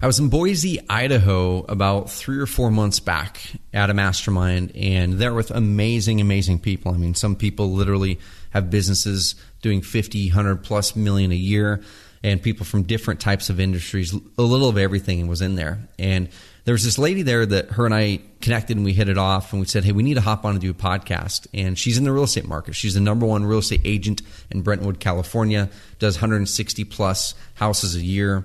I was in Boise, Idaho about three or four months back at a mastermind, and there with amazing, amazing people. I mean, some people literally have businesses doing 50, 100 plus million a year, and people from different types of industries. A little of everything was in there. And there was this lady there that her and I connected and we hit it off and we said, Hey, we need to hop on and do a podcast. And she's in the real estate market. She's the number one real estate agent in Brentwood, California, does 160 plus houses a year.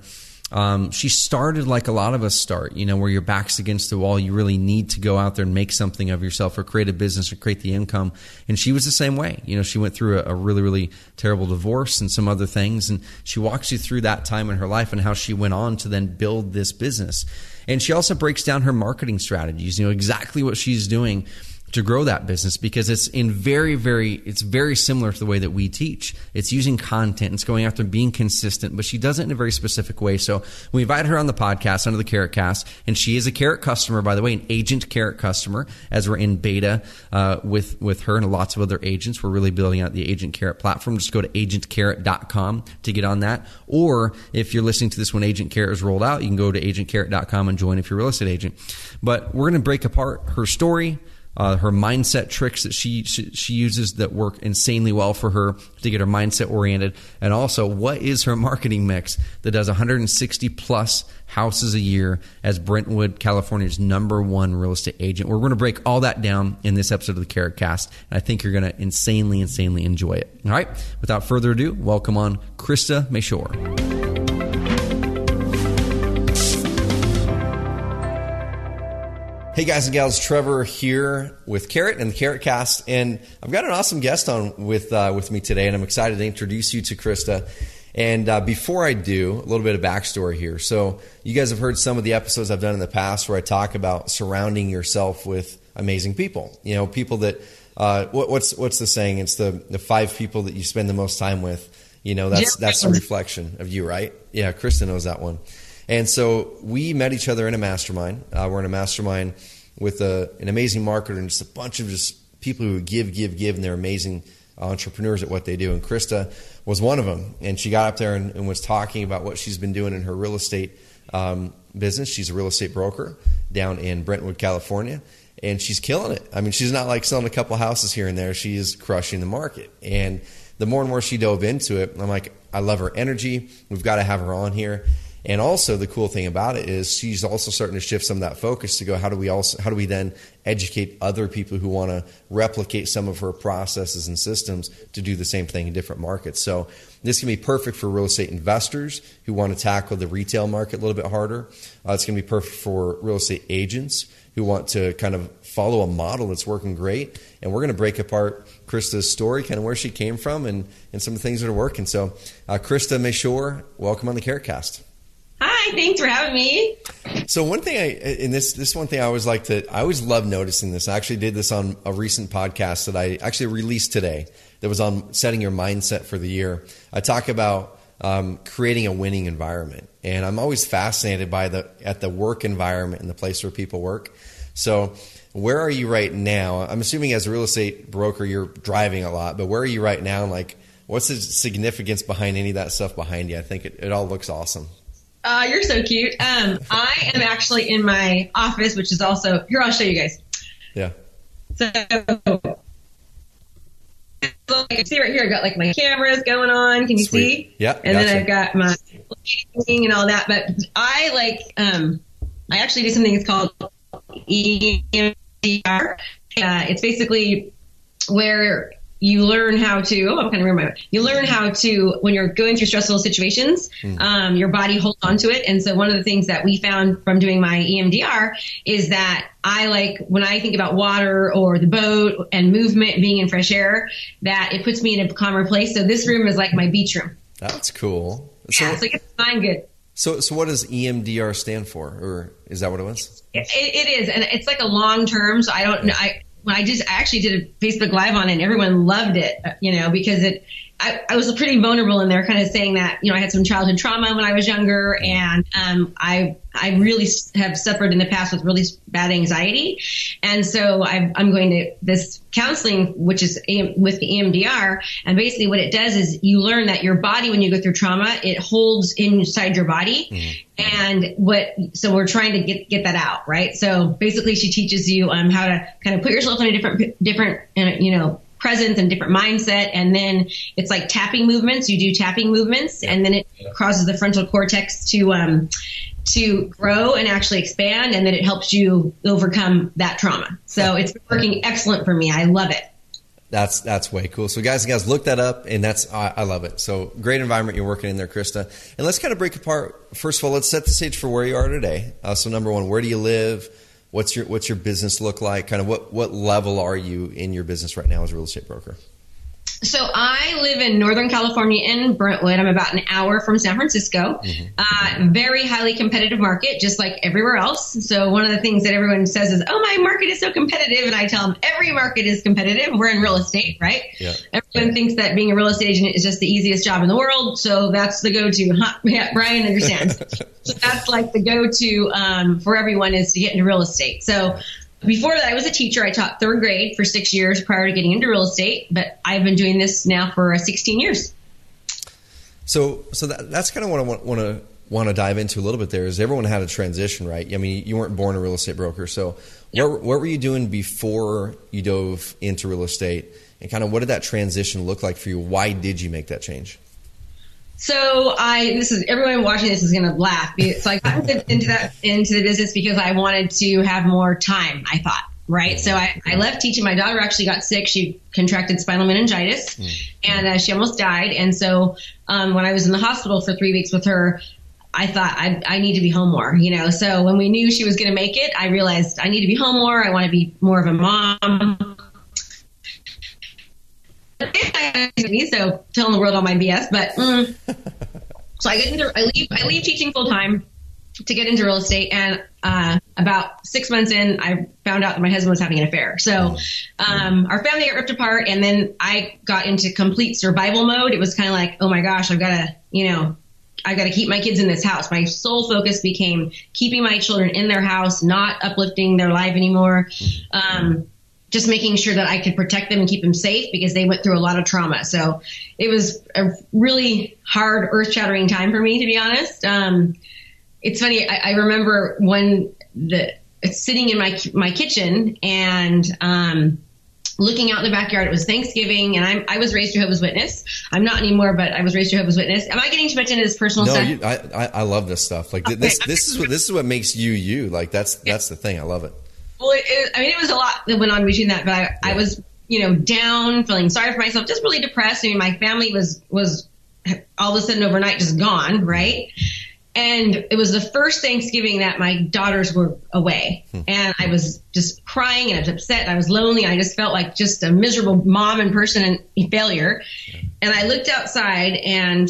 Um, she started like a lot of us start, you know, where your back's against the wall. You really need to go out there and make something of yourself or create a business or create the income. And she was the same way. You know, she went through a, a really, really terrible divorce and some other things. And she walks you through that time in her life and how she went on to then build this business. And she also breaks down her marketing strategies, you know, exactly what she's doing to grow that business because it's in very, very, it's very similar to the way that we teach. It's using content, it's going after being consistent, but she does it in a very specific way. So we invited her on the podcast under the Carrot Cast, and she is a Carrot customer, by the way, an agent Carrot customer, as we're in beta uh, with, with her and lots of other agents. We're really building out the Agent Carrot platform. Just go to agentcarrot.com to get on that. Or if you're listening to this when Agent Carrot is rolled out, you can go to agentcarrot.com and join if you're a real estate agent. But we're going to break apart her story uh, her mindset tricks that she, she, she uses that work insanely well for her to get her mindset oriented, and also what is her marketing mix that does 160 plus houses a year as Brentwood, California's number one real estate agent. We're going to break all that down in this episode of the Carrot Cast, and I think you're going to insanely, insanely enjoy it. All right, without further ado, welcome on Krista Mashore. Hey guys and gals, Trevor here with Carrot and the Carrot Cast, and I've got an awesome guest on with uh, with me today, and I'm excited to introduce you to Krista. And uh, before I do, a little bit of backstory here. So you guys have heard some of the episodes I've done in the past where I talk about surrounding yourself with amazing people. You know, people that uh, what, what's what's the saying? It's the the five people that you spend the most time with. You know, that's that's a reflection of you, right? Yeah, Krista knows that one. And so we met each other in a mastermind. Uh, we're in a mastermind with a, an amazing marketer and just a bunch of just people who give, give, give, and they're amazing entrepreneurs at what they do. And Krista was one of them. And she got up there and, and was talking about what she's been doing in her real estate um, business. She's a real estate broker down in Brentwood, California. And she's killing it. I mean, she's not like selling a couple houses here and there. She is crushing the market. And the more and more she dove into it, I'm like, I love her energy. We've got to have her on here. And also the cool thing about it is she's also starting to shift some of that focus to go how do we also how do we then educate other people who want to replicate some of her processes and systems to do the same thing in different markets. So this can be perfect for real estate investors who want to tackle the retail market a little bit harder. Uh, it's going to be perfect for real estate agents who want to kind of follow a model that's working great. And we're going to break apart Krista's story, kind of where she came from, and, and some of the things that are working. So, uh, Krista Mashore, welcome on the Carrot Cast. Hi, thanks for having me. So one thing I, in this, this one thing I always like to, I always love noticing this. I actually did this on a recent podcast that I actually released today that was on setting your mindset for the year. I talk about um, creating a winning environment, and I'm always fascinated by the at the work environment and the place where people work. So where are you right now? I'm assuming as a real estate broker, you're driving a lot, but where are you right now? Like, what's the significance behind any of that stuff behind you? I think it, it all looks awesome. Uh, you're so cute. Um, I am actually in my office, which is also here. I'll show you guys. Yeah. So, so like, see right here, I got like my cameras going on. Can you Sweet. see? Yeah. And gotcha. then I've got my lighting and all that. But I like, um, I actually do something that's called EMDR. Uh, it's basically where you learn how to oh i'm kind of remember you learn how to when you're going through stressful situations mm. um, your body holds on to it and so one of the things that we found from doing my emdr is that i like when i think about water or the boat and movement being in fresh air that it puts me in a calmer place so this room is like my beach room that's cool so, yeah, so it gets fine good so, so what does EMDR stand for, or is that what it was? It, it is, and it's like a long term. So I don't know. I when I just I actually did a Facebook Live on it, and everyone loved it, you know, because it I, I, was pretty vulnerable in there, kind of saying that you know I had some childhood trauma when I was younger, and um, I I really have suffered in the past with really bad anxiety, and so i am going to this counseling, which is with the EMDR, and basically what it does is you learn that your body when you go through trauma it holds inside your body, mm-hmm. and what so we're trying to get get that out, right? So basically she teaches you um, how to kind of put yourself in a different different you know presence and different mindset. And then it's like tapping movements. You do tapping movements, and then it causes the frontal cortex to um, to grow and actually expand, and then it helps you overcome that trauma. So it's working excellent for me. I love it. That's that's way cool. So guys and guys, look that up, and that's I, I, love it. So great environment you're working in there, Krista. And let's kind of break apart. First of all, let's set the stage for where you are today. Uh, so number one, where do you live? What's your what's your business look like? Kind of what what level are you in your business right now as a real estate broker? So I live in Northern California in Brentwood. I'm about an hour from San Francisco. Mm-hmm. Uh, very highly competitive market, just like everywhere else. So one of the things that everyone says is, "Oh, my market is so competitive," and I tell them every market is competitive. We're in real estate, right? Yeah. Everyone thinks that being a real estate agent is just the easiest job in the world. So that's the go-to. Huh? Yeah, Brian understands. so that's like the go-to um, for everyone is to get into real estate. So before that, I was a teacher. I taught third grade for six years prior to getting into real estate, but I've been doing this now for uh, 16 years. So, so that, that's kind of what I want, want to want to dive into a little bit. There is everyone had a transition, right? I mean, you weren't born a real estate broker, so yep. what, what were you doing before you dove into real estate, and kind of what did that transition look like for you? Why did you make that change? So I, this is everyone watching this is going to laugh. So I got into that into the business because I wanted to have more time. I thought, right? So I, I left teaching. My daughter actually got sick. She contracted spinal meningitis, mm. and uh, she almost died. And so um, when I was in the hospital for three weeks with her, I thought I, I need to be home more, you know. So when we knew she was going to make it, I realized I need to be home more. I want to be more of a mom me, so telling the world all my BS. But mm, so I get into I leave I leave teaching full time to get into real estate, and uh, about six months in, I found out that my husband was having an affair. So um, our family got ripped apart, and then I got into complete survival mode. It was kind of like, oh my gosh, I've got to, you know, I've got to keep my kids in this house. My sole focus became keeping my children in their house, not uplifting their life anymore. Um, just making sure that I could protect them and keep them safe because they went through a lot of trauma. So it was a really hard, earth shattering time for me, to be honest. Um, it's funny. I, I, remember when the sitting in my my kitchen and um, looking out in the backyard. It was Thanksgiving, and I'm, I was raised Jehovah's Witness. I'm not anymore, but I was raised Jehovah's Witness. Am I getting too much into this personal no, stuff? You, I, I, I love this stuff. Like okay. this this is what this is what makes you you. Like that's that's the thing. I love it. Well, it, it, I mean, it was a lot that went on between that, but I, yeah. I was, you know, down, feeling sorry for myself, just really depressed. I mean, my family was was all of a sudden overnight just gone, right? And it was the first Thanksgiving that my daughters were away. Hmm. And I was just crying and I was upset and I was lonely. I just felt like just a miserable mom and person and failure. Yeah. And I looked outside and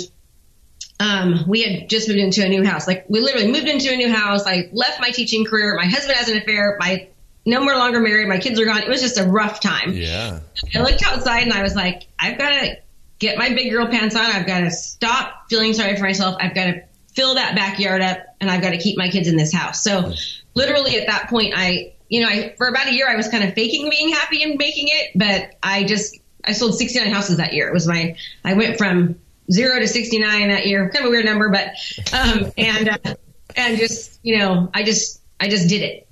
um, we had just moved into a new house. Like we literally moved into a new house. I left my teaching career. My husband has an affair. My no more longer married. My kids are gone. It was just a rough time. Yeah. I looked outside and I was like, I've got to get my big girl pants on. I've got to stop feeling sorry for myself. I've got to fill that backyard up and I've got to keep my kids in this house. So literally at that point, I, you know, I, for about a year, I was kind of faking being happy and making it, but I just, I sold 69 houses that year. It was my, I went from zero to 69 that year, kind of a weird number, but, um, and, uh, and just, you know, I just, I just did it.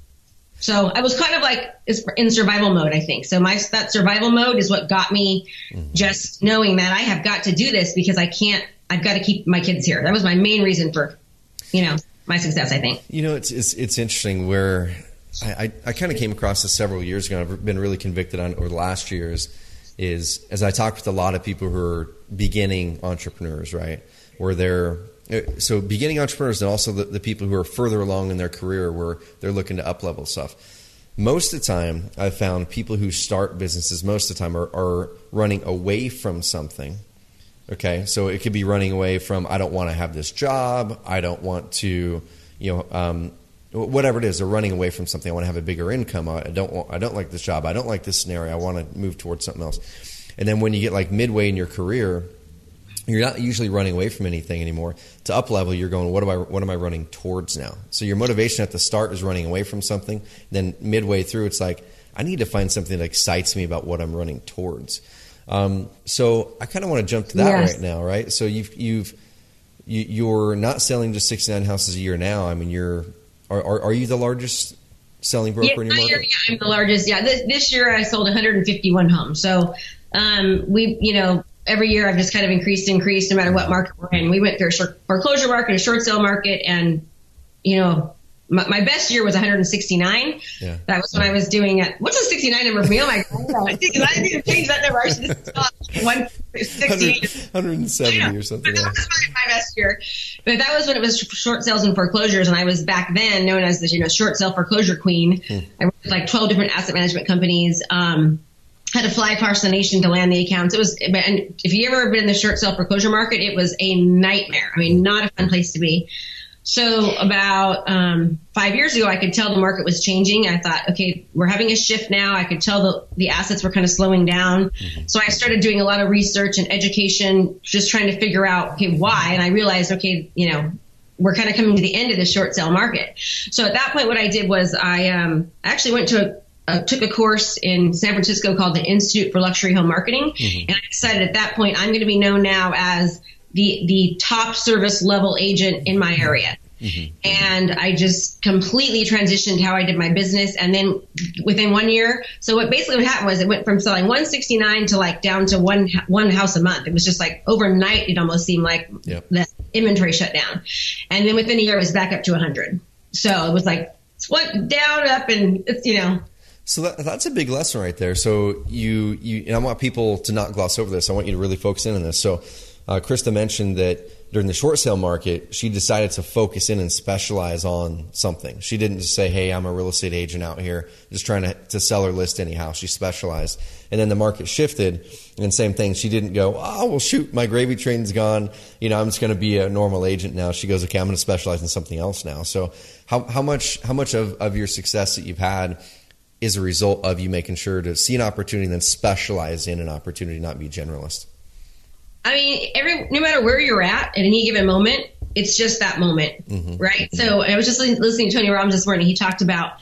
So I was kind of like in survival mode, I think. So my that survival mode is what got me mm-hmm. just knowing that I have got to do this because I can't. I've got to keep my kids here. That was my main reason for, you know, my success. I think. You know, it's it's, it's interesting where I, I, I kind of came across this several years ago. I've been really convicted on over the last years. Is as I talked with a lot of people who are beginning entrepreneurs, right? Where they're so beginning entrepreneurs and also the, the, people who are further along in their career where they're looking to up level stuff. Most of the time i've found people who start businesses most of the time are, are running away from something okay? So it could be running away from i don't want to have this job. I don't want to you know um, whatever it is they're running away from something. I want to have a bigger income. I don't want, i don't like this job. I don't like this scenario. I want to move towards something else. And then when you get like midway in your career you're not usually running away from anything anymore. To up level, you're going, what am I, what am I running towards now? So your motivation at the start is running away from something. Then midway through, it's like, I need to find something that excites me about what I'm running towards. Um, so I kind of want to jump to that yes. right now, right? So you've, you've, you, you're not selling just 69 houses a year now. I mean, you're, are, are, are you the largest selling broker yeah, in your market? Yeah, I'm the largest. Yeah, this, this year I sold 151 homes. So um, we, you know, every year I've just kind of increased, increased, no matter what market we're in. We went through a foreclosure market, a short sale market, and you know, my, my best year was 169. Yeah. That was when I was doing it. What's a 69 number for me? Oh my god! I think I need to change that number. I should just stop 160. 170 or something. But that was my, my best year. But that was when it was short sales and foreclosures, and I was back then known as the you know short sale foreclosure queen. Hmm. I worked with like 12 different asset management companies. Um, had to fly across the nation to land the accounts. It was, and if you ever been in the short sale foreclosure market, it was a nightmare. I mean, not a fun place to be. So about um, five years ago, I could tell the market was changing. I thought, okay, we're having a shift now. I could tell the, the assets were kind of slowing down. Mm-hmm. So I started doing a lot of research and education, just trying to figure out, okay, why? And I realized, okay, you know, we're kind of coming to the end of the short sale market. So at that point, what I did was I um, actually went to a uh, took a course in San Francisco called the Institute for Luxury Home Marketing, mm-hmm. and I decided at that point I'm going to be known now as the the top service level agent in my area. Mm-hmm. And I just completely transitioned how I did my business. And then within one year, so what basically what happened was it went from selling 169 to like down to one one house a month. It was just like overnight. It almost seemed like yep. the inventory shut down. And then within a year, it was back up to 100. So it was like it's went down, up, and it's you know so that, that's a big lesson right there. So you, you, and I want people to not gloss over this. I want you to really focus in on this. So uh, Krista mentioned that during the short sale market, she decided to focus in and specialize on something. She didn't just say, "Hey, I'm a real estate agent out here, just trying to, to sell or list anyhow." She specialized, and then the market shifted, and same thing. She didn't go, "Oh, well, shoot, my gravy train's gone. You know, I'm just going to be a normal agent now." She goes, "Okay, I'm going to specialize in something else now." So, how how much how much of, of your success that you've had is a result of you making sure to see an opportunity and then specialize in an opportunity, not be generalist? I mean, every no matter where you're at at any given moment, it's just that moment, mm-hmm. right? So I was just listening to Tony Robbins this morning. He talked about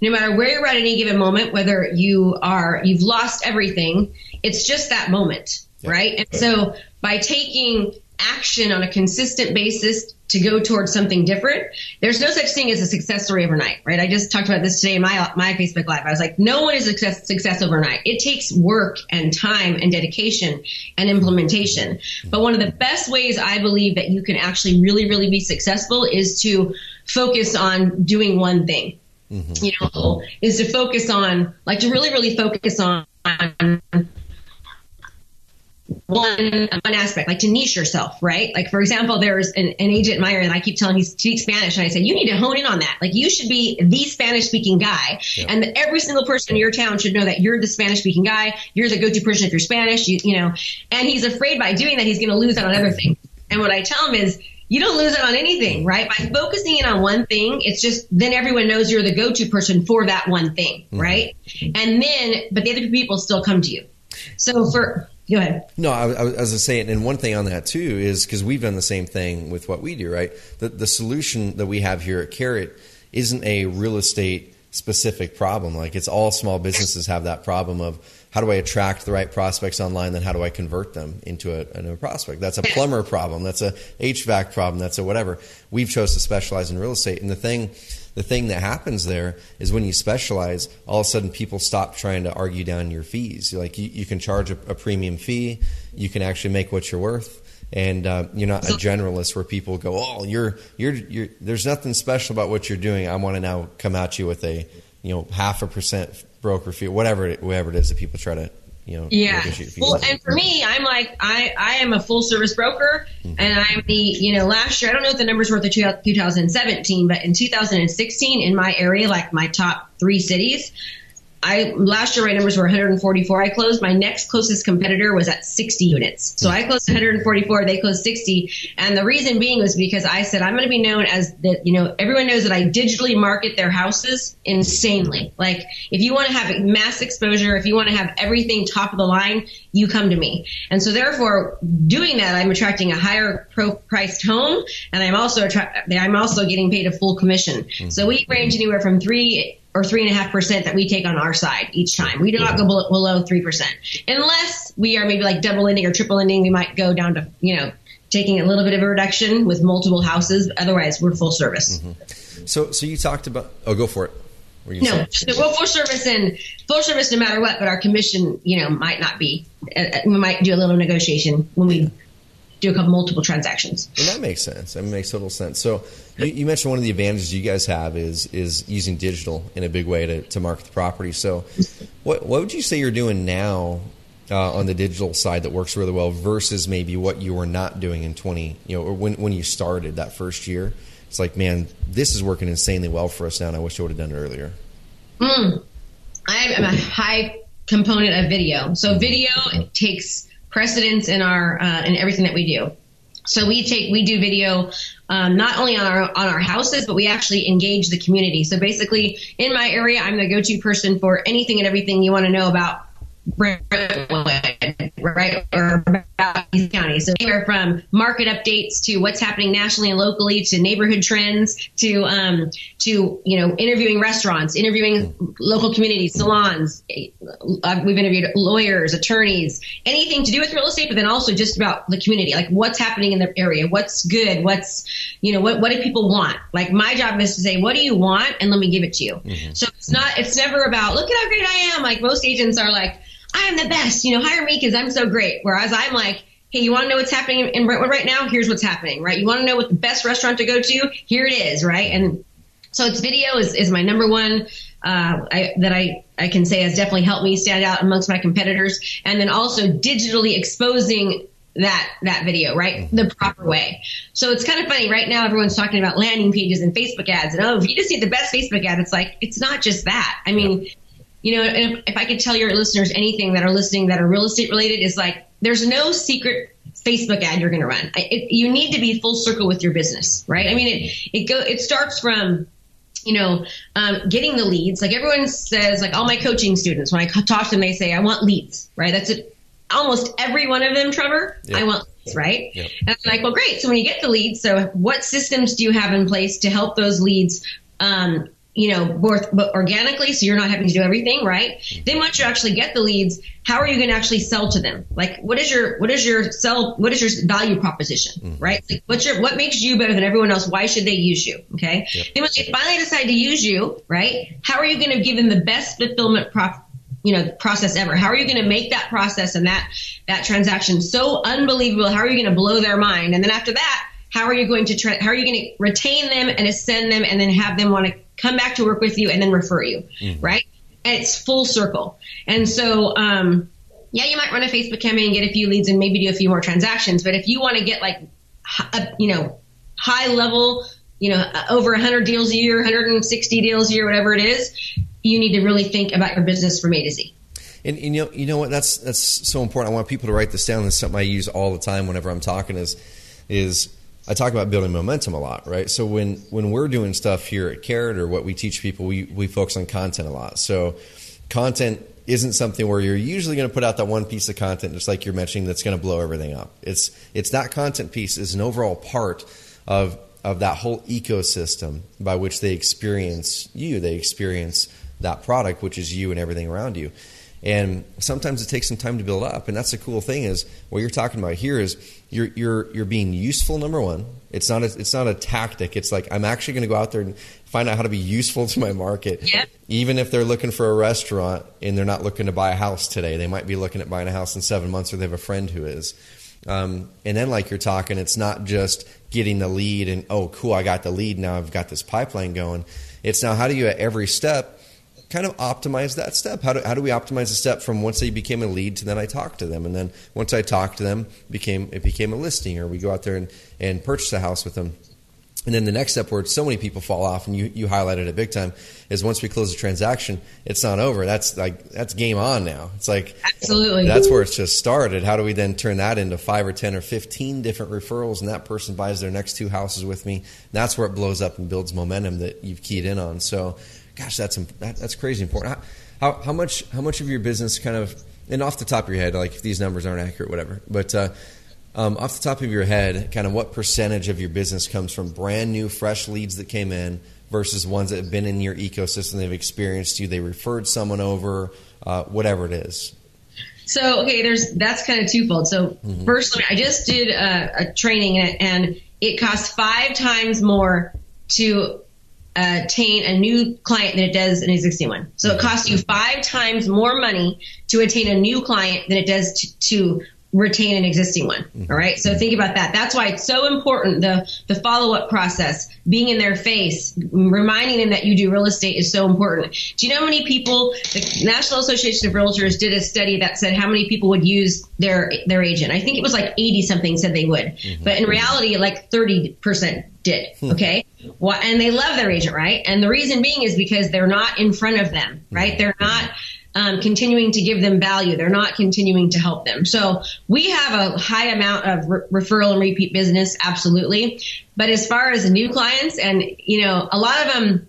no matter where you're at at any given moment, whether you are you've lost everything, it's just that moment, yeah. right? And so by taking action on a consistent basis to go towards something different. There's no such thing as a success story overnight, right? I just talked about this today in my my Facebook live. I was like, no one is a success success overnight. It takes work and time and dedication and implementation. But one of the best ways I believe that you can actually really really be successful is to focus on doing one thing. Mm-hmm. You know, is to focus on like to really really focus on one one aspect, like to niche yourself, right? Like for example, there's an, an agent Meyer and I keep telling him he speaks Spanish, and I say you need to hone in on that. Like you should be the Spanish speaking guy, yeah. and every single person in your town should know that you're the Spanish speaking guy. You're the go to person if you're Spanish, you, you know. And he's afraid by doing that he's going to lose out on other things. And what I tell him is you don't lose it on anything, right? By focusing in on one thing, it's just then everyone knows you're the go-to person for that one thing, mm-hmm. right? And then, but the other people still come to you. So for Go ahead. No, I, I was to say, and one thing on that too is because we've done the same thing with what we do, right? The, the solution that we have here at Carrot isn't a real estate specific problem. Like it's all small businesses have that problem of how do I attract the right prospects online, then how do I convert them into a, into a prospect? That's a plumber problem. That's a HVAC problem. That's a whatever. We've chose to specialize in real estate, and the thing the thing that happens there is when you specialize, all of a sudden people stop trying to argue down your fees. Like you, you can charge a, a, premium fee, you can actually make what you're worth. And uh, you're not a generalist where people go, "Oh, you're, you're, you're." There's nothing special about what you're doing. I want to now come at you with a, you know, half a percent broker fee, whatever, it, whatever it is that people try to you know, yeah. Well, and for me, I'm like, I, I am a full service broker mm-hmm. and I'm the, you know, last year, I don't know what the numbers were for 2017, but in 2016 in my area, like my top three cities, I last year my numbers were 144. I closed. My next closest competitor was at 60 units. So I closed 144. They closed 60. And the reason being was because I said I'm going to be known as the you know everyone knows that I digitally market their houses insanely. Like if you want to have mass exposure, if you want to have everything top of the line, you come to me. And so therefore, doing that, I'm attracting a higher pro priced home, and I'm also attra- I'm also getting paid a full commission. Mm-hmm. So we range anywhere from three or three and a half percent that we take on our side each time. We do not go below three percent unless we are maybe like double ending or triple ending. We might go down to you know taking a little bit of a reduction with multiple houses. Otherwise, we're full service. Mm-hmm. So, so you talked about. Oh, go for it. No, so we're full service and full service no matter what, but our commission, you know, might not be. Uh, uh we might do a little negotiation when we do a couple multiple transactions. And that makes sense. That makes total sense. So you, you, mentioned one of the advantages you guys have is is using digital in a big way to, to market the property. So what what would you say you're doing now uh, on the digital side that works really well versus maybe what you were not doing in 20 you know or when when you started that first year? It's like man, this is working insanely well for us now, and I wish I would have done it earlier. Mm. I am a high component of video. So video takes precedence in our uh, in everything that we do. So we take we do video um, not only on our on our houses, but we actually engage the community. So basically, in my area, I'm the go-to person for anything and everything you want to know about right, or about these counties. So anywhere from market updates to what's happening nationally and locally to neighborhood trends to um, to you know interviewing restaurants, interviewing local communities, salons. Uh, we've interviewed lawyers, attorneys, anything to do with real estate, but then also just about the community, like what's happening in the area, what's good, what's you know what what do people want. Like my job is to say, what do you want, and let me give it to you. Mm-hmm. So it's not it's never about look at how great I am. Like most agents are like I am the best. You know, hire me because I'm so great. Whereas I'm like, hey, you want to know what's happening in Brentwood right now? Here's what's happening, right? You want to know what the best restaurant to go to? Here it is, right? And so it's video is, is my number one uh, I, that I, I can say has definitely helped me stand out amongst my competitors. And then also digitally exposing that that video right mm-hmm. the proper way so it's kind of funny right now everyone's talking about landing pages and facebook ads and oh if you just need the best facebook ad it's like it's not just that i mean you know, if, if I could tell your listeners anything that are listening that are real estate related, is like there's no secret Facebook ad you're going to run. It, you need to be full circle with your business, right? I mean, it it go it starts from you know, um, getting the leads. Like everyone says, like all my coaching students, when I talk to them, they say, I want leads, right? That's it. Almost every one of them, Trevor, I want leads, right? And I'm like, well, great. So when you get the leads, so what systems do you have in place to help those leads um, you know, both organically, so you're not having to do everything, right? Then once you actually get the leads, how are you going to actually sell to them? Like, what is your what is your sell? What is your value proposition, mm-hmm. right? Like, what's your what makes you better than everyone else? Why should they use you? Okay. Yep. Then once they finally decide to use you, right? How are you going to give them the best fulfillment prop? you know process ever how are you going to make that process and that that transaction so unbelievable how are you going to blow their mind and then after that how are you going to tra- how are you going to retain them and ascend them and then have them want to come back to work with you, and then refer you, mm-hmm. right? And it's full circle. And so, um, yeah, you might run a Facebook campaign and get a few leads and maybe do a few more transactions. But if you want to get like, a, you know, high level, you know, over 100 deals a year, 160 deals a year, whatever it is, you need to really think about your business from A to Z. And, and, you know, you know what? That's that's so important. I want people to write this down. This is something I use all the time whenever I'm talking. Is is I talk about building momentum a lot, right? So when when we're doing stuff here at Carrot or what we teach people, we we focus on content a lot. So content isn't something where you're usually going to put out that one piece of content, just like you're mentioning, that's going to blow everything up. It's it's that content piece is an overall part of of that whole ecosystem by which they experience you. They experience that product, which is you and everything around you. And sometimes it takes some time to build up. And that's the cool thing is what you're talking about here is you're you're you're being useful. Number one, it's not a, it's not a tactic. It's like I'm actually going to go out there and find out how to be useful to my market. Yep. Even if they're looking for a restaurant and they're not looking to buy a house today, they might be looking at buying a house in seven months, or they have a friend who is. Um, and then, like you're talking, it's not just getting the lead and oh, cool, I got the lead. Now I've got this pipeline going. It's now how do you at every step kind of optimize that step. How do, how do we optimize the step from once they became a lead to then I talk to them, and then once I talk to them, became it became a listing, or we go out there and, and purchase a house with them. And then the next step where so many people fall off, and you, you highlighted it big time, is once we close the transaction, it's not over. That's like that's game on now. It's like absolutely that's where it's just started. How do we then turn that into five or ten or fifteen different referrals, and that person buys their next two houses with me? That's where it blows up and builds momentum that you've keyed in on. So, gosh, that's that, that's crazy important. How, how, how much how much of your business kind of and off the top of your head, like if these numbers aren't accurate, whatever, but uh, um, off the top of your head, kind of what percentage of your business comes from brand new, fresh leads that came in versus ones that have been in your ecosystem, they've experienced you, they referred someone over, uh, whatever it is? So okay, there's that's kind of twofold. So mm-hmm. first, I just did a, a training and it costs five times more to attain a new client than it does an existing one. So it costs you five times more money to attain a new client than it does to, to retain an existing one. Mm-hmm. All right. So think about that. That's why it's so important. The, the follow up process, being in their face, reminding them that you do real estate is so important. Do you know how many people, the National Association of Realtors did a study that said how many people would use their, their agent? I think it was like 80 something said they would, mm-hmm. but in reality, like 30% did. Hmm. Okay. Well, and they love their agent, right? And the reason being is because they're not in front of them, right? Mm-hmm. They're not, um, continuing to give them value. They're not continuing to help them. So we have a high amount of re- referral and repeat business, absolutely. But as far as new clients, and you know, a lot of them.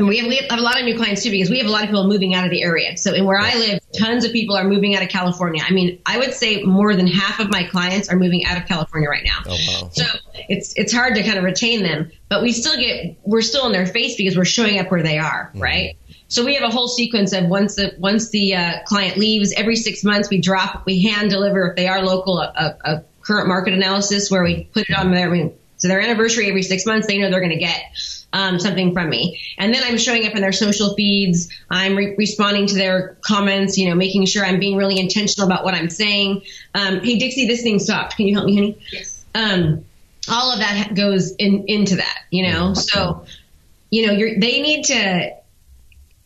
We have, we have a lot of new clients too because we have a lot of people moving out of the area. So, in where I live, tons of people are moving out of California. I mean, I would say more than half of my clients are moving out of California right now. Oh, wow. So it's it's hard to kind of retain them, but we still get we're still in their face because we're showing up where they are, mm-hmm. right? So we have a whole sequence of once the once the uh, client leaves, every six months we drop, we hand deliver if they are local a, a, current market analysis where we put it on their I mean, so their anniversary every six months. They know they're going to get um, something from me, and then I'm showing up in their social feeds. I'm re- responding to their comments. You know, making sure I'm being really intentional about what I'm saying. Um, hey Dixie, this thing stopped. Can you help me, honey? Yes. Um, all of that goes in into that. You know, so you know, they need to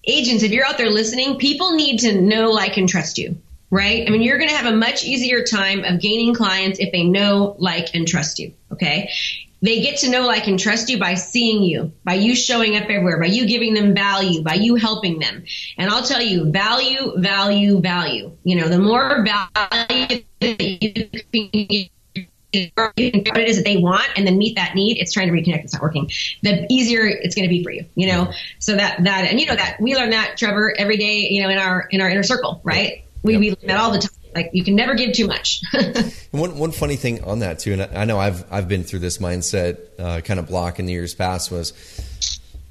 agents, if you're out there listening, people need to know, like, and trust you, right? I mean, you're going to have a much easier time of gaining clients if they know, like, and trust you. Okay. They get to know, like, and trust you by seeing you, by you showing up everywhere, by you giving them value, by you helping them. And I'll tell you, value, value, value. You know, the more value that you can what it is that they want and then meet that need, it's trying to reconnect. It's not working. The easier it's going to be for you, you know. So that that and you know that we learn that Trevor every day, you know, in our in our inner circle, right? We yep. we learn that all the time. Like you can never give too much. one one funny thing on that too, and I know I've I've been through this mindset uh, kind of block in the years past was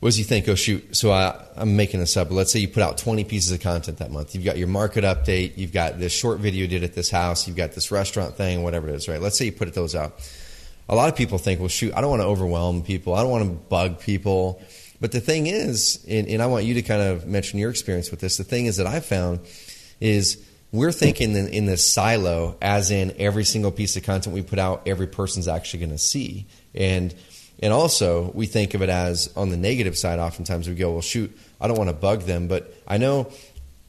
was you think, oh shoot, so I, am making this up, but let's say you put out 20 pieces of content that month. You've got your market update, you've got this short video you did at this house, you've got this restaurant thing, whatever it is, right? Let's say you put those out. A lot of people think, well, shoot, I don't want to overwhelm people, I don't want to bug people. But the thing is, and, and I want you to kind of mention your experience with this, the thing is that I found is we're thinking in, in this silo, as in every single piece of content we put out, every person's actually going to see. And and also, we think of it as on the negative side, oftentimes we go, well, shoot, I don't want to bug them. But I know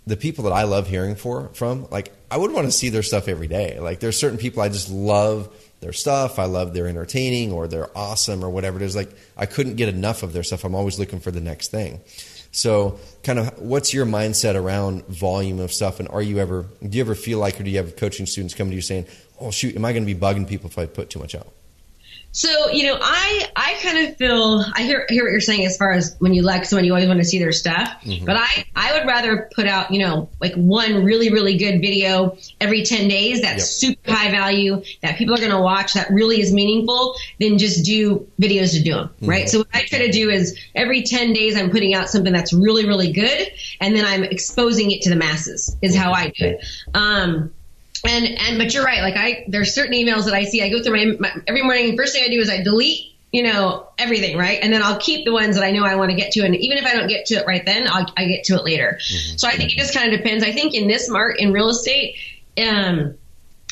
the people that I love hearing for, from, like, I would want to see their stuff every day. Like, there's certain people I just love their stuff. I love their entertaining or they're awesome or whatever it is. Like, I couldn't get enough of their stuff. I'm always looking for the next thing. So, kind of, what's your mindset around volume of stuff? And are you ever, do you ever feel like, or do you have coaching students coming to you saying, oh, shoot, am I going to be bugging people if I put too much out? So, you know, I, I kind of feel, I hear, hear what you're saying as far as when you like someone, you always want to see their stuff. Mm-hmm. But I, I would rather put out, you know, like one really, really good video every 10 days that's yep. super high value that people are going to watch that really is meaningful than just do videos to do them. Mm-hmm. Right. So what I try to do is every 10 days I'm putting out something that's really, really good. And then I'm exposing it to the masses is how I do it. Um, and and but you're right. Like I, there's certain emails that I see. I go through my, my every morning. First thing I do is I delete you know, everything, right? And then I'll keep the ones that I know I want to get to. And even if I don't get to it right then, I'll, I get to it later. Mm-hmm. So I think it just kind of depends. I think in this market, in real estate, um,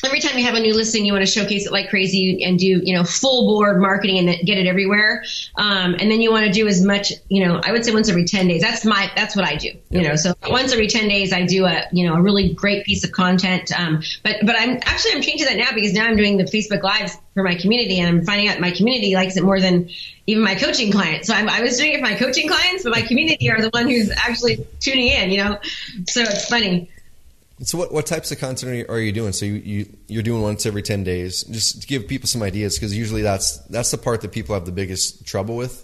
every time you have a new listing, you want to showcase it like crazy and do, you know, full board marketing and get it everywhere. Um, and then you want to do as much, you know, I would say once every 10 days. That's my, that's what I do, you know, so once every 10 days, I do a, you know, a really great piece of content. Um, but, but I'm actually, I'm changing that now because now I'm doing the Facebook lives for my community and I'm finding out my community likes it more than even my coaching clients. So I'm, i was doing it for my coaching clients, but my community are the one who's actually tuning in, you know, so it's funny. So what, what types of content are you doing? So you, you you're doing once every ten days, just to give people some ideas, because usually that's that's the part that people have the biggest trouble with.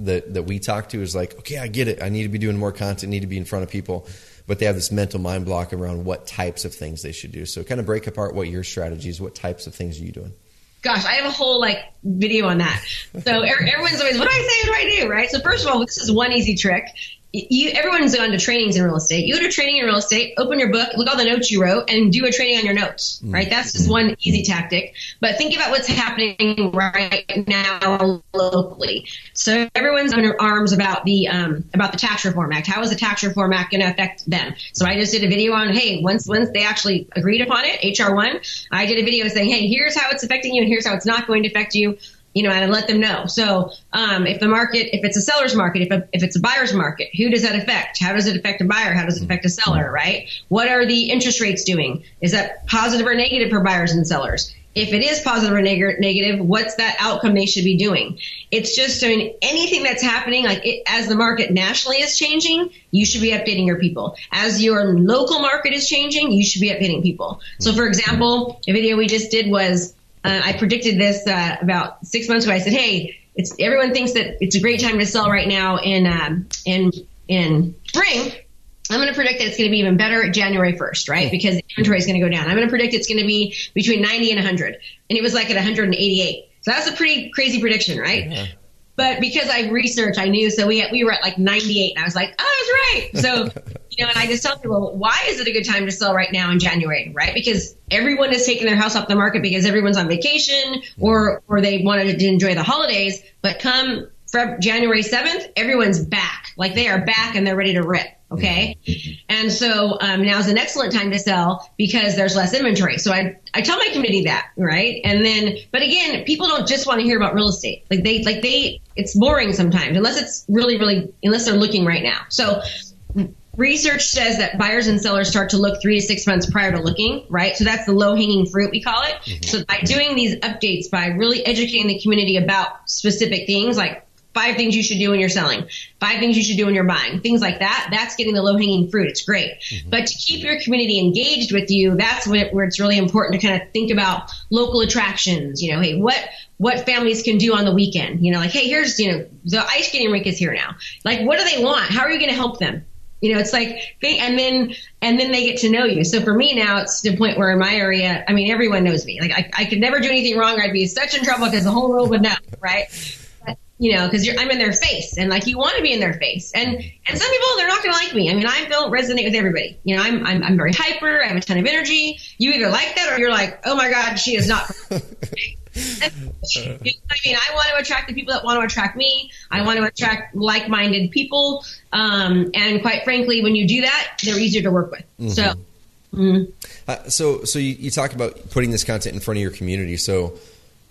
That that we talk to is like, okay, I get it. I need to be doing more content, need to be in front of people, but they have this mental mind block around what types of things they should do. So kind of break apart what your strategies, what types of things are you doing? Gosh, I have a whole like video on that. So er, everyone's always, what do I say? What do I do? Right. So first of all, this is one easy trick you everyone's gone to trainings in real estate. You go to training in real estate, open your book, look all the notes you wrote, and do a training on your notes. Mm-hmm. Right? That's just one easy tactic. But think about what's happening right now locally. So everyone's under arms about the um, about the Tax Reform Act. How is the Tax Reform Act going to affect them? So I just did a video on hey, once once they actually agreed upon it, HR one, I did a video saying hey, here's how it's affecting you, and here's how it's not going to affect you you know, and let them know. So, um, if the market, if it's a seller's market, if, a, if it's a buyer's market, who does that affect? How does it affect a buyer? How does it affect a seller, right? What are the interest rates doing? Is that positive or negative for buyers and sellers? If it is positive or neg- negative, what's that outcome they should be doing? It's just doing anything that's happening, like it, as the market nationally is changing, you should be updating your people. As your local market is changing, you should be updating people. So, for example, a video we just did was uh, I predicted this uh, about six months ago. I said, "Hey, it's everyone thinks that it's a great time to sell right now in um, in in spring." I'm going to predict that it's going to be even better January 1st, right? Because inventory is going to go down. I'm going to predict it's going to be between 90 and 100, and it was like at 188. So that's a pretty crazy prediction, right? Yeah. But because I researched, I knew. So we had, we were at like 98, and I was like, oh, I was right. So you know, and I just tell people, why is it a good time to sell right now in January, right? Because everyone is taking their house off the market because everyone's on vacation or mm-hmm. or they wanted to enjoy the holidays. But come January 7th, everyone's back. Like they are back and they're ready to rip. Okay. And so um, now is an excellent time to sell because there's less inventory. So I, I tell my committee that, right? And then, but again, people don't just want to hear about real estate. Like they, like they, it's boring sometimes unless it's really, really, unless they're looking right now. So research says that buyers and sellers start to look three to six months prior to looking, right? So that's the low hanging fruit, we call it. Mm-hmm. So by doing these updates, by really educating the community about specific things like five things you should do when you're selling, five things you should do when you're buying, things like that. That's getting the low hanging fruit. It's great. Mm-hmm. But to keep your community engaged with you, that's it, where it's really important to kind of think about local attractions. You know, hey, what, what families can do on the weekend? You know, like, hey, here's, you know, the ice skating rink is here now. Like, what do they want? How are you going to help them? You know, it's like they, and then, and then they get to know you. So for me now, it's the point where in my area, I mean, everyone knows me. Like I, I could never do anything wrong. I'd be such in trouble because the whole world would know, right? You know, because I'm in their face, and like you want to be in their face, and and some people they're not going to like me. I mean, I don't resonate with everybody. You know, I'm, I'm I'm very hyper. I have a ton of energy. You either like that or you're like, oh my god, she is not. you know I mean, I want to attract the people that want to attract me. I want to attract like-minded people, um, and quite frankly, when you do that, they're easier to work with. Mm-hmm. So, mm. uh, so, so you, you talk about putting this content in front of your community. So,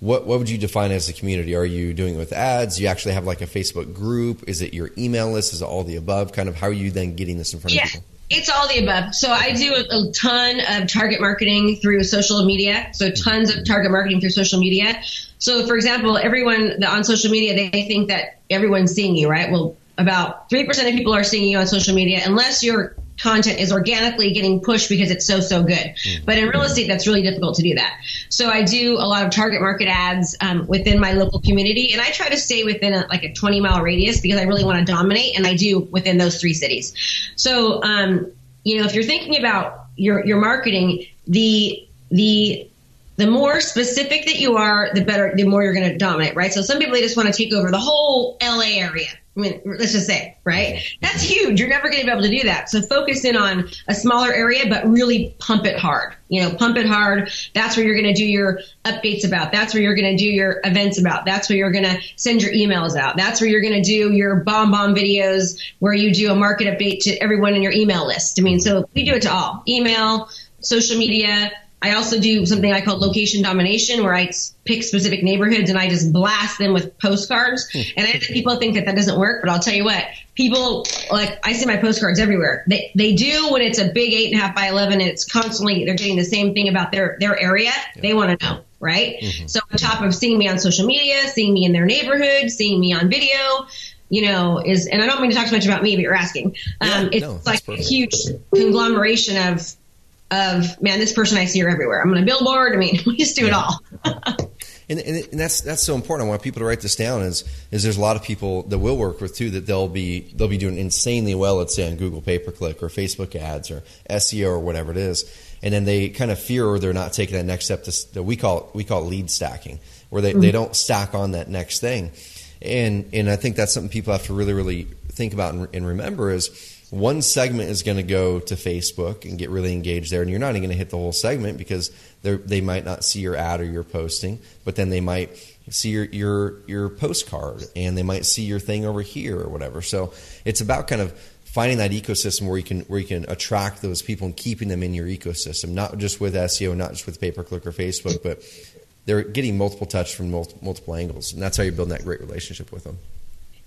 what what would you define as a community? Are you doing it with ads? Do you actually have like a Facebook group? Is it your email list? Is it all the above? Kind of how are you then getting this in front yeah. of people? It's all the above. So I do a, a, ton of target marketing through social media. So tons of target marketing through social media. So for example, everyone on social media, they think that everyone's seeing you, right? Well, about 3% of people are seeing you on social media unless you're content is organically getting pushed because it's so so good. Mm-hmm. But in real estate, that's really difficult to do that. So I do a lot of target market ads um, within my local community, and I try to stay within a, like a 20 mile radius because I really want to dominate, and I do within those three cities. So um, you know, if you're thinking about your your marketing, the the the more specific that you are, the better, the more you're going to dominate, right? So some people they just want to take over the whole LA area. I mean, let's just say, right? That's huge. You're never going to be able to do that. So focus in on a smaller area, but really pump it hard. You know, pump it hard. That's where you're going to do your updates about. That's where you're going to do your events about. That's where you're going to send your emails out. That's where you're going to do your BombBomb videos where you do a market update to everyone in your email list. I mean, so we do it to all email, social media, I also do something I call location domination, where I pick specific neighborhoods and I just blast them with postcards. Hmm. and I know people think that that doesn't work, but I'll tell you what, people like I see my postcards everywhere. They they do when it's a big eight and a half by eleven and it's constantly they're getting the same thing about their their area. Yeah. They want to know, right? Mm-hmm. So on top of seeing me on social media, seeing me in their neighborhood, seeing me on video, you know, is, and I don't mean to talk too much about me, but you're asking. Um, it's no, like a huge conglomeration of of man, this person I see her everywhere. I'm on a billboard. I mean, we just do yeah. it all. and, and, and, that's that's so important. I want people to write this down. Is is there's a lot of people that we'll work with too that they'll be they'll be doing insanely well. Let's say on Google pay per click or Facebook ads or SEO or whatever it is, and then they kind of fear or they're not taking that next step. To, we call we call lead stacking, where they, mm-hmm. they don't stack on that next thing. And and I think that's something people have to really really think about and, and remember is one segment is going to go to Facebook and get really engaged there, and you're not even going to hit the whole segment because they might not see your ad or your posting, but then they might see your, your your postcard and they might see your thing over here or whatever. So it's about kind of finding that ecosystem where you can where you can attract those people and keeping them in your ecosystem, not just with SEO, not just with pay per click or Facebook, but they're getting multiple touch from multiple, angles, and that's how you're building that great relationship with them.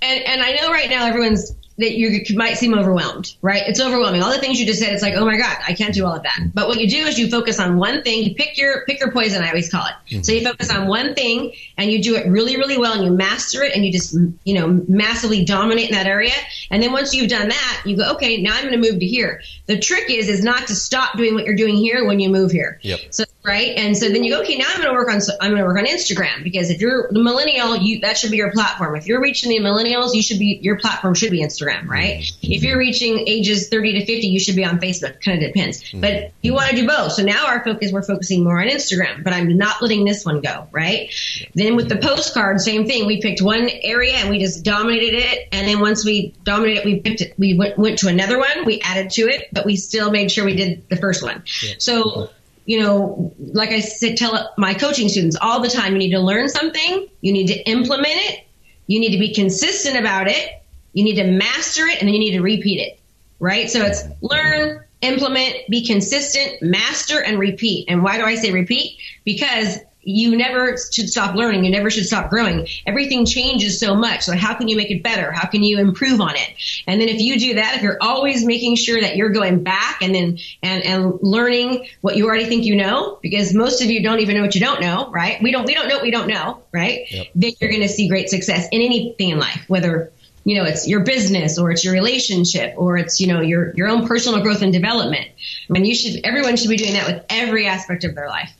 And, and I know right now everyone's that you might seem overwhelmed, right? It's overwhelming. All the things you just said, it's like, oh my god, I can't do all of that. But what you do is you focus on one thing. You pick your pick your poison. I always call it. Mm-hmm. So you focus on one thing and you do it really, really well, and you master it, and you just you know massively dominate in that area. And then once you've done that, you go, okay, now I'm going to move to here. The trick is is not to stop doing what you're doing here when you move here. Yep. So right, and so then you go, okay, now I'm going to work on I'm going to work on Instagram because if you're the millennial, you that should be your platform. If you're reaching the millennials, you should be your platform should be Instagram, right? Mm-hmm. If you're reaching ages 30 to 50, you should be on Facebook. Kind of depends. Mm-hmm. But you want to do both. So now our focus, we're focusing more on Instagram, but I'm not letting this one go, right? Then with the postcard, same thing. We picked one area and we just dominated it. And then once we dominated, it, we picked it, we went, went to another one, we added to it, but we still made sure we did the first one. Yeah. So, you know, like I tell my coaching students all the time, you need to learn something, you need to implement it, you need to be consistent about it, you need to master it and then you need to repeat it, right? So it's learn, implement, be consistent, master, and repeat. And why do I say repeat? Because you never should stop learning. You never should stop growing. Everything changes so much. So how can you make it better? How can you improve on it? And then if you do that, if you're always making sure that you're going back and then and and learning what you already think you know, because most of you don't even know what you don't know, right? We don't we don't know what we don't know, right? Yep. Then you're going to see great success in anything in life, whether you know, it's your business or it's your relationship or it's, you know, your, your own personal growth and development. I mean, you should, everyone should be doing that with every aspect of their life.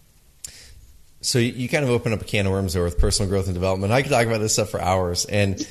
So you kind of open up a can of worms there with personal growth and development. I could talk about this stuff for hours and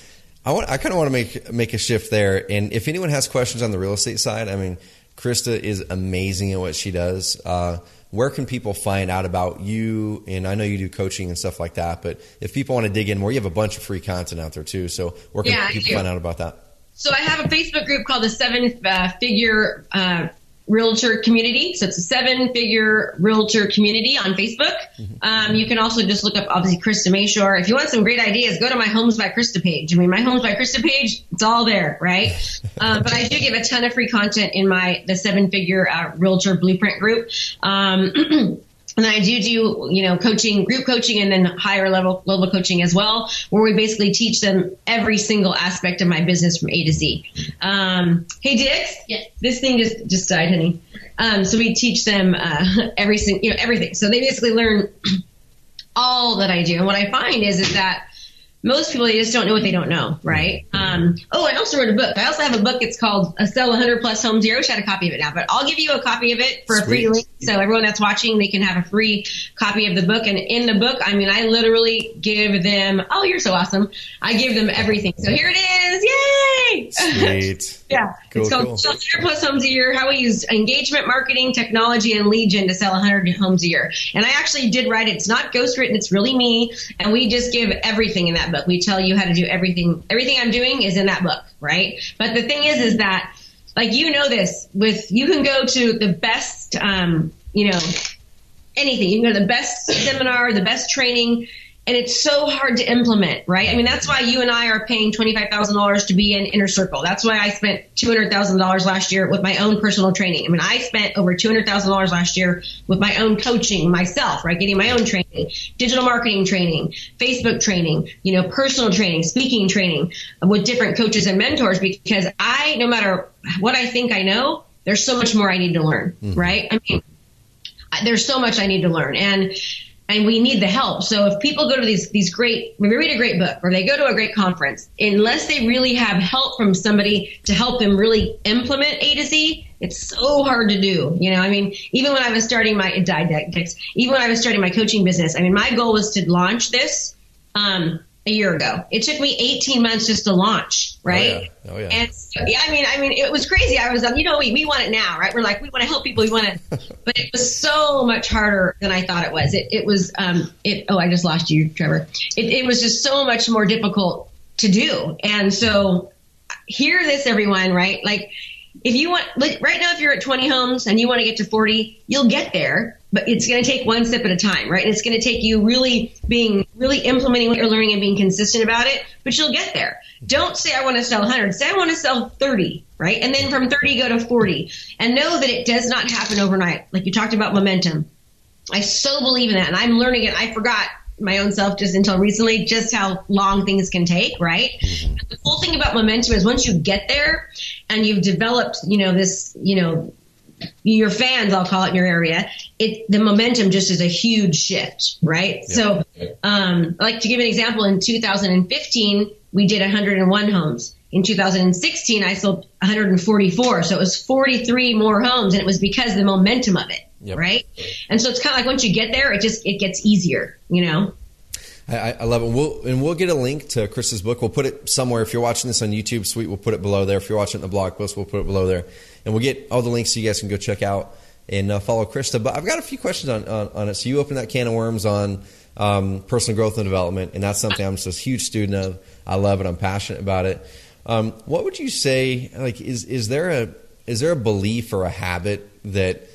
I want, I kind of want to make, make a shift there. And if anyone has questions on the real estate side, I mean, Krista is amazing at what she does. Uh, where can people find out about you? And I know you do coaching and stuff like that, but if people want to dig in more, you have a bunch of free content out there too. So where can yeah, people find out about that? So I have a Facebook group called the Seven uh, Figure uh, realtor community. So it's a seven figure realtor community on Facebook. Mm-hmm. Um, you can also just look up obviously Krista Mashore. If you want some great ideas, go to my Homes by Krista page. I mean, my Homes by Krista page, it's all there, right? um, but I do give a ton of free content in my the seven figure uh, realtor blueprint group. Um, And I do do, you know, coaching, group coaching, and then higher level level coaching as well, where we basically teach them every single aspect of my business from A to Z. Um, hey, Dix. Yes. This thing just just died, honey. Um, so we teach them uh, every you know everything. So they basically learn all that I do. And what I find is is that most people they just don't know what they don't know, right? Um, oh, I also wrote a book. I also have a book. It's called "A Sell 100 Plus Homes Zero." I had a copy of it now, but I'll give you a copy of it for Sweet. a free link. So everyone that's watching, they can have a free copy of the book. And in the book, I mean, I literally give them. Oh, you're so awesome! I give them everything. So here it is. Yay! Sweet. yeah, cool, it's called cool. "Sell 100 Plus Homes a Year." How we use engagement marketing, technology, and lead gen to sell 100 homes a year. And I actually did write it. It's not ghostwritten. It's really me. And we just give everything in that book. We tell you how to do everything. Everything I'm doing is in that book, right? But the thing is, is that like you know this with you can go to the best, um, you know, anything. You can go to the best seminar, the best training. And it's so hard to implement, right? I mean, that's why you and I are paying $25,000 to be in Inner Circle. That's why I spent $200,000 last year with my own personal training. I mean, I spent over $200,000 last year with my own coaching myself, right? Getting my own training, digital marketing training, Facebook training, you know, personal training, speaking training with different coaches and mentors because I, no matter what I think I know, there's so much more I need to learn, mm-hmm. right? I mean, there's so much I need to learn. And, and we need the help. So if people go to these these great, we read a great book or they go to a great conference, unless they really have help from somebody to help them really implement A to Z, it's so hard to do. You know, I mean, even when I was starting my didactics, even when I was starting my coaching business, I mean, my goal was to launch this. Um, a year ago. It took me 18 months just to launch, right? Oh, yeah. Oh, yeah. And so, yeah, I mean, I mean, it was crazy. I was, you know, we, we want it now, right? We're like, we want to help people. We want to, but it was so much harder than I thought it was. It, it was, um, it, oh, I just lost you, Trevor. It, it was just so much more difficult to do. And so hear this, everyone, right? Like, if you want, like right now, if you're at 20 homes and you want to get to 40, you'll get there but it's going to take one step at a time, right? And it's going to take you really being, really implementing what you're learning and being consistent about it, but you'll get there. Don't say, I want to sell 100. Say, I want to sell 30, right? And then from 30, go to 40. And know that it does not happen overnight. Like you talked about momentum. I so believe in that. And I'm learning it. I forgot my own self just until recently just how long things can take, right? Mm-hmm. The cool thing about momentum is once you get there and you've developed, you know, this, you know, your fans, I'll call it in your area, it the momentum just is a huge shift, right? Yeah. So, um, like to give an example, in 2015 we did 101 homes. In 2016, I sold 144, so it was 43 more homes, and it was because the momentum of it, yep. right? And so it's kind of like once you get there, it just it gets easier, you know. I, I, love it. We'll, and we'll get a link to Chris's book. We'll put it somewhere. If you're watching this on YouTube, sweet, we'll put it below there. If you're watching the blog post, we'll put it below there. And we'll get all the links so you guys can go check out and uh, follow Krista. But I've got a few questions on, on, on it. So you opened that can of worms on um, personal growth and development, and that's something I'm just a huge student of. I love it. I'm passionate about it. Um, what would you say? Like, is is there a is there a belief or a habit that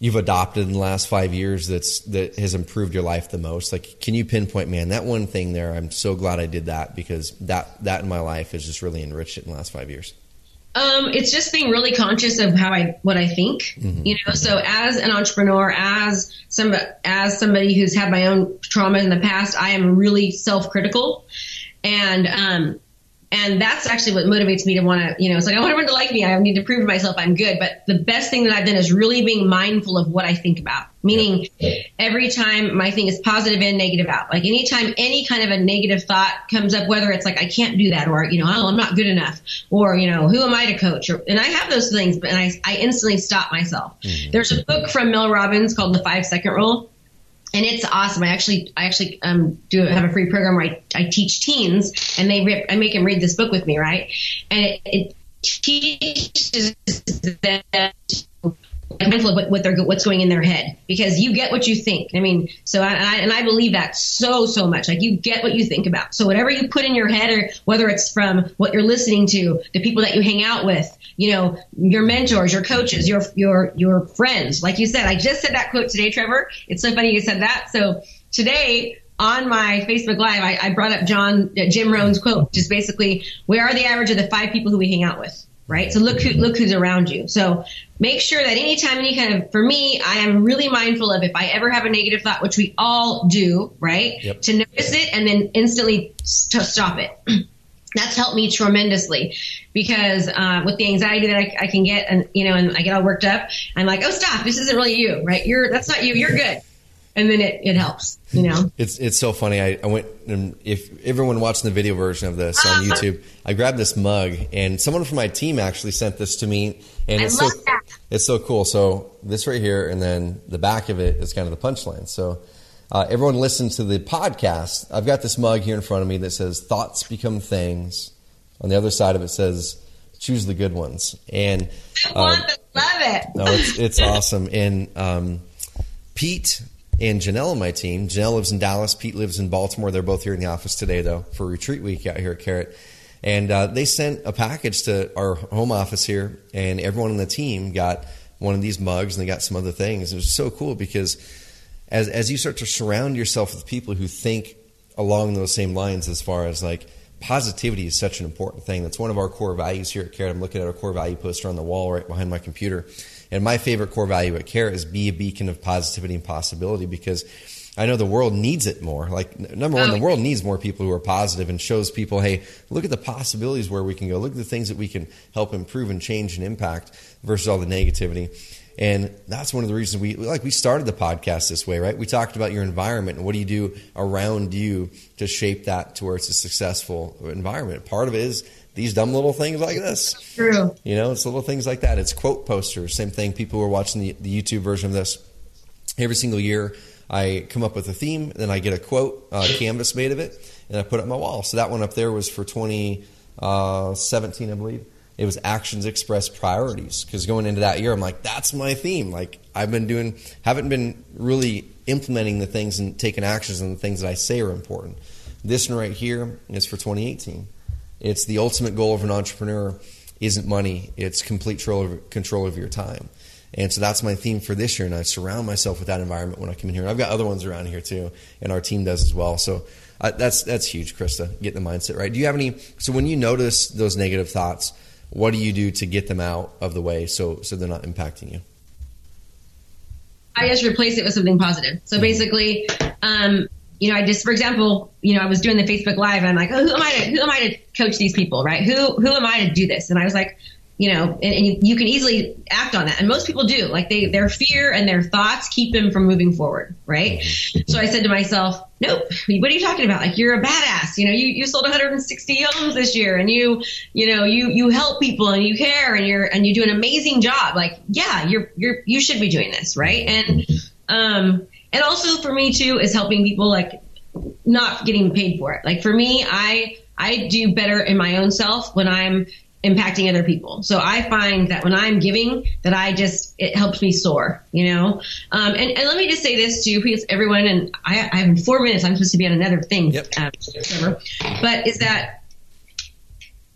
you've adopted in the last five years that's that has improved your life the most? Like, can you pinpoint, man, that one thing there? I'm so glad I did that because that that in my life has just really enriched it in the last five years. Um, it's just being really conscious of how I what I think. Mm-hmm. You know, so as an entrepreneur, as some as somebody who's had my own trauma in the past, I am really self critical, and um, and that's actually what motivates me to want to, you know, it's like I want everyone to like me. I need to prove to myself I'm good. But the best thing that I've done is really being mindful of what I think about. Meaning, every time my thing is positive in, negative out. Like anytime any kind of a negative thought comes up, whether it's like I can't do that, or you know, oh, I'm not good enough, or you know, who am I to coach? Or, and I have those things, but and I I instantly stop myself. Mm-hmm. There's a book from Mel Robbins called The Five Second Rule and it's awesome. I actually, I actually um, do have a free program where I, I teach teens, and they rip, I make them read this book with me, right? And it, it teaches them mindful of what, what, they're what's going in their head because you get what you think. I mean, so I, I, and I believe that so so much. Like you get what you think about. So whatever you put in your head, or whether it's from what you're listening to, the people that you hang out with, you know, your mentors, your coaches, your your your friends. Like you said, I just said that quote today, Trevor. It's so funny you said that. So today on my Facebook Live, I, I brought up John uh, Jim Rohn's quote, which is basically, "We are the average of the five people who we hang out with." Right. So look who look who's around you. So make sure that anytime any kind of for me i am really mindful of if i ever have a negative thought which we all do right yep. to notice it and then instantly to stop it that's helped me tremendously because uh, with the anxiety that I, I, can get and you know and i get all worked up i'm like oh stop this isn't really you right you're that's not you you're good and then it, it helps you know? It's it's so funny. I, I went and if everyone watching the video version of this on youtube i grabbed this mug and someone from my team actually sent this to me and I it's so that. it's so cool. So this right here and then the back of it is kind of the punchline. So uh, everyone listens to the podcast. I've got this mug here in front of me that says thoughts become things. On the other side of it says choose the good ones. And um, love it. no it's, it's awesome. And um, pete and Janelle my team. Janelle lives in Dallas. Pete lives in Baltimore. They're both here in the office today, though, for retreat week out here at Carrot. And uh, they sent a package to our home office here, and everyone on the team got one of these mugs, and they got some other things. It was so cool because as as you start to surround yourself with people who think along those same lines, as far as like positivity is such an important thing. That's one of our core values here at Carrot. I'm looking at our core value poster on the wall right behind my computer. And my favorite core value at Care is be a beacon of positivity and possibility because I know the world needs it more. Like number one, Oh. the world needs more people who are positive and shows people, hey, look at the possibilities where we can go. Look at the things that we can help improve and change and impact versus all the negativity. And that's one of the reasons we like we started the podcast this way, right? We talked about your environment and what do you do around you to shape that to where it's a successful environment. Part of it is these dumb little things like this. True. You know, it's little things like that. It's quote posters. Same thing. People who are watching the, the YouTube version of this every single year. I come up with a theme, then I get a quote, uh, canvas made of it, and I put it on my wall. So that one up there was for 2017, I believe. It was actions express priorities because going into that year, I'm like, that's my theme. Like I've been doing, haven't been really implementing the things and taking actions on the things that I say are important. This one right here is for 2018. It's the ultimate goal of an entrepreneur isn't money; it's complete control of, control of your time. And so that's my theme for this year, and I surround myself with that environment when I come in here. And I've got other ones around here too, and our team does as well. So uh, that's that's huge, Krista. Getting the mindset right. Do you have any? So when you notice those negative thoughts, what do you do to get them out of the way so so they're not impacting you? I just replace it with something positive. So basically, um, you know, I just, for example, you know, I was doing the Facebook Live. And I'm like, oh, who am I to who am I to coach these people, right? Who who am I to do this? And I was like, you know, and, and you, can easily act on that, and most people do. Like they, their fear and their thoughts keep them from moving forward, right? So I said to myself, nope. What are you talking about? Like you're a badass. You know, you you sold 160 homes this year, and you you know you you help people and you care and you're and you do an amazing job. Like yeah, you're you're you should be doing this, right? And um and also for me too is helping people like not getting paid for it. Like for me, I I do better in my own self when I'm impacting other people. So I find that when I'm giving, that I just it helps me soar. You know, um, and and let me just say this too, because everyone and I, I have four minutes. I'm supposed to be on another thing. Yep. Um, Trevor. but is that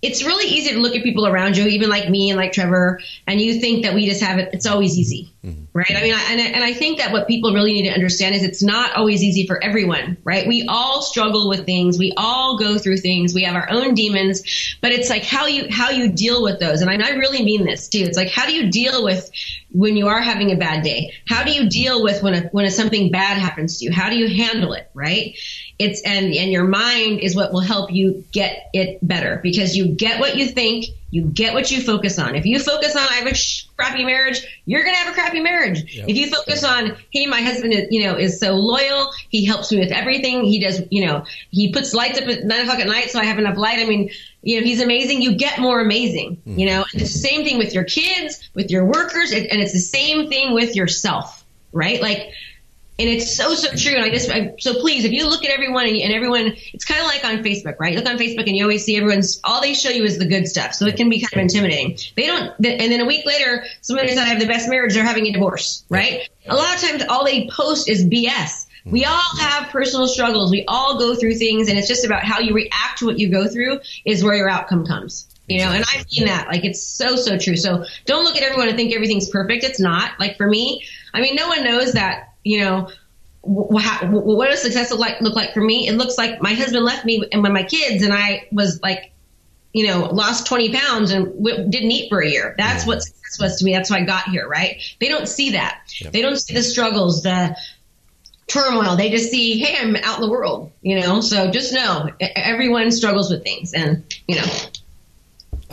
it's really easy to look at people around you, even like me and like Trevor, and you think that we just have it. It's always easy, right? I mean, I, and, I, and I think that what people really need to understand is it's not always easy for everyone, right? We all struggle with things. We all go through things. We have our own demons, but it's like how you how you deal with those. And I, I really mean this too. It's like how do you deal with when you are having a bad day? How do you deal with when a, when a, something bad happens to you? How do you handle it, right? It's and and your mind is what will help you get it better because you get what you think, you get what you focus on. If you focus on I have a crappy marriage, you're gonna have a crappy marriage. If you focus on hey, my husband is you know is so loyal, he helps me with everything. He does you know he puts lights up at nine o'clock at night so I have enough light. I mean you know he's amazing. You get more amazing. Hmm. You know and it's the same thing with your kids, with your workers, and and it's the same thing with yourself, right? Like and it's so so true. And I just I, so please, if you look at everyone and, and everyone, it's kind of like on Facebook, right? You look on Facebook and you always see everyone's all they show you is the good stuff, so it can be kind of intimidating. They don't, and then a week later, somebody says I have the best marriage, they're having a divorce, right? A lot of times, all they post is BS. We mm-hmm. all have personal struggles. We all go through things, and it's just about how you react to what you go through is where your outcome comes. You know, and I mean that. Like, it's so, so true. So don't look at everyone and think everything's perfect. It's not. Like, for me, I mean, no one knows that, you know, what does success look like, look like for me? It looks like my husband left me and when my kids and I was like, you know, lost 20 pounds and w- didn't eat for a year. That's what success was to me. That's why I got here, right? They don't see that. They don't see the struggles, the turmoil. They just see, hey, I'm out in the world, you know? So just know everyone struggles with things and, you know,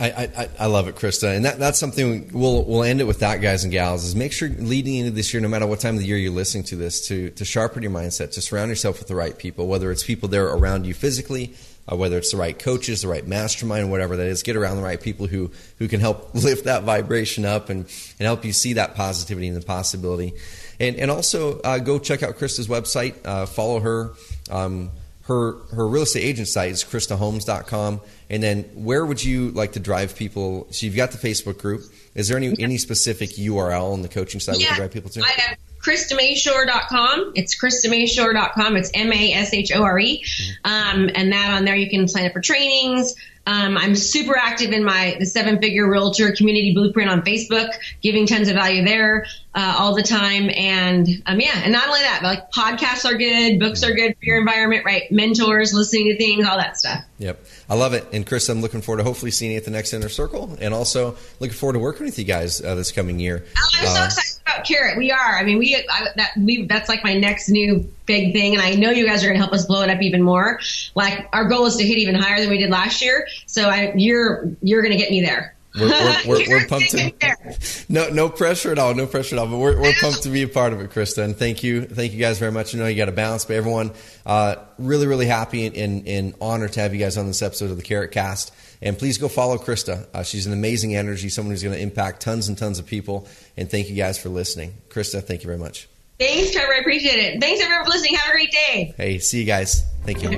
I, I, I love it, Krista, and that, that's something we'll we'll end it with that, guys and gals. Is make sure leading into this year, no matter what time of the year you're listening to this, to to sharpen your mindset, to surround yourself with the right people, whether it's people there around you physically, uh, whether it's the right coaches, the right mastermind, whatever that is. Get around the right people who who can help lift that vibration up and and help you see that positivity and the possibility. And and also uh, go check out Krista's website, uh, follow her. Um, her her real estate agent site is kristahomes.com and then where would you like to drive people so you've got the facebook group is there any any specific url on the coaching site we can drive people to I have KristaMashore.com. It's KristaMashore.com. It's M A S H O R E. Um, and that on there, you can sign up for trainings. Um, I'm super active in my the seven figure realtor community blueprint on Facebook, giving tons of value there uh, all the time. And um, yeah, and not only that, but like podcasts are good, books are good for your environment, right? Mentors, listening to things, all that stuff. Yep, I love it. And Chris, I'm looking forward to hopefully seeing you at the next Inner Circle, and also looking forward to working with you guys uh, this coming year. Oh, I'm so Uh, excited about Carrot. We are. I mean, we I, that we that's like my next new big thing, and I know you guys are going to help us blow it up even more. Like our goal is to hit even higher than we did last year. So I, you're you're going to get me there. We're, we're, we're, we're pumped to get me there. no no pressure at all, no pressure at all. But we're, we're pumped to be a part of it, Krista. And thank you, thank you guys very much. I know you got to bounce, but everyone, uh, really really happy and, and, and honored to have you guys on this episode of the Carrot Cast. And please go follow Krista. Uh, she's an amazing energy, someone who's going to impact tons and tons of people. And thank you guys for listening, Krista. Thank you very much. Thanks, Trevor. I appreciate it. Thanks everyone for listening. Have a great day. Hey, see you guys. Thank you.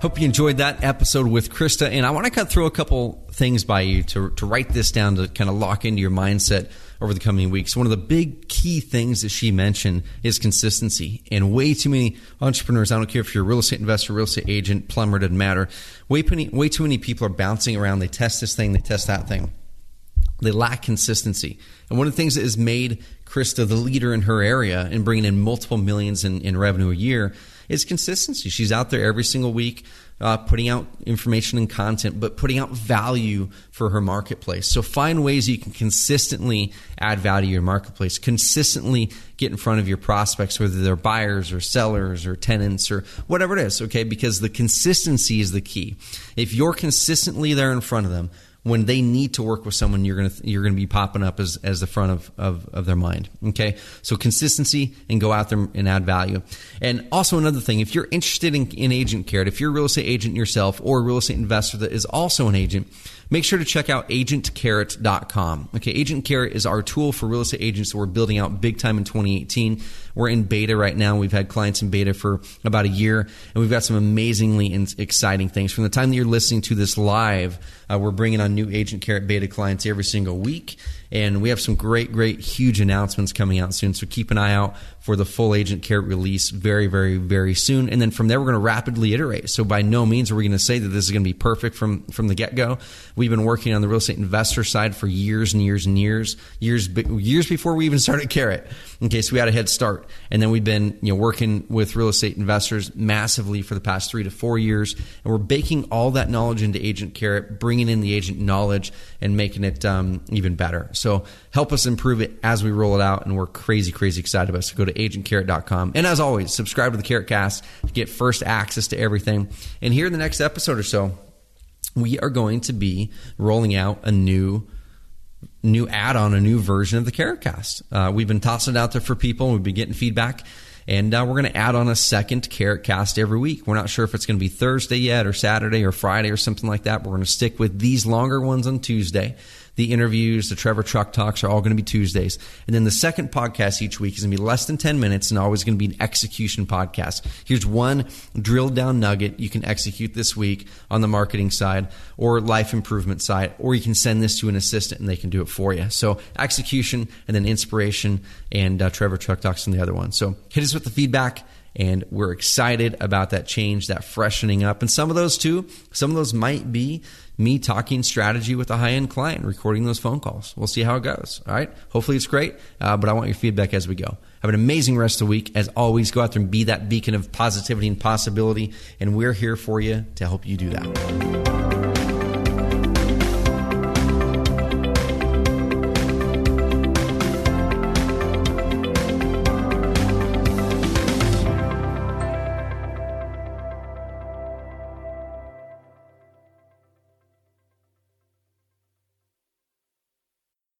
Hope you enjoyed that episode with Krista. And I want to cut through a couple things by you to, to write this down to kind of lock into your mindset over the coming weeks. One of the big key things that she mentioned is consistency. And way too many entrepreneurs, I don't care if you're a real estate investor, real estate agent, plumber, doesn't matter. Way, way too many people are bouncing around. They test this thing, they test that thing. They lack consistency. And one of the things that has made Krista the leader in her area and bringing in multiple millions in, in revenue a year is consistency. She's out there every single week uh, putting out information and content, but putting out value for her marketplace. So find ways you can consistently add value to your marketplace, consistently get in front of your prospects, whether they're buyers or sellers or tenants or whatever it is, okay? Because the consistency is the key. If you're consistently there in front of them, when they need to work with someone, you're gonna you're gonna be popping up as, as the front of, of, of their mind. Okay, so consistency and go out there and add value. And also another thing, if you're interested in, in agent care, if you're a real estate agent yourself or a real estate investor that is also an agent, make sure to check out agentcarrot.com. Okay, Agent Carrot is our tool for real estate agents that we're building out big time in 2018. We're in beta right now. We've had clients in beta for about a year, and we've got some amazingly exciting things. From the time that you're listening to this live, uh, we're bringing on new Agent Carrot beta clients every single week, and we have some great, great, huge announcements coming out soon. So keep an eye out for the full Agent Carrot release very, very, very soon. And then from there, we're going to rapidly iterate. So by no means are we going to say that this is going to be perfect from from the get go. We've been working on the real estate investor side for years and years and years, years years before we even started Carrot. Okay, so we had a head start, and then we've been you know working with real estate investors massively for the past three to four years, and we're baking all that knowledge into Agent Carrot, bringing in the agent knowledge and making it um, even better. So help us improve it as we roll it out, and we're crazy, crazy excited about it. So go to agentcarrot.com. And as always, subscribe to the Carrot Cast to get first access to everything. And here in the next episode or so, we are going to be rolling out a new new add-on, a new version of the Carrot Cast. Uh, we've been tossing it out there for people. We've been getting feedback. And uh, we're going to add on a second Carrot Cast every week. We're not sure if it's going to be Thursday yet, or Saturday, or Friday, or something like that. We're going to stick with these longer ones on Tuesday. The interviews, the Trevor Truck Talks are all going to be Tuesdays. And then the second podcast each week is going to be less than 10 minutes and always going to be an execution podcast. Here's one drilled down nugget you can execute this week on the marketing side or life improvement side, or you can send this to an assistant and they can do it for you. So execution and then inspiration and uh, Trevor Truck Talks and the other one. So hit us with the feedback and we're excited about that change, that freshening up. And some of those too, some of those might be me talking strategy with a high end client, recording those phone calls. We'll see how it goes. All right. Hopefully it's great, uh, but I want your feedback as we go. Have an amazing rest of the week. As always, go out there and be that beacon of positivity and possibility. And we're here for you to help you do that.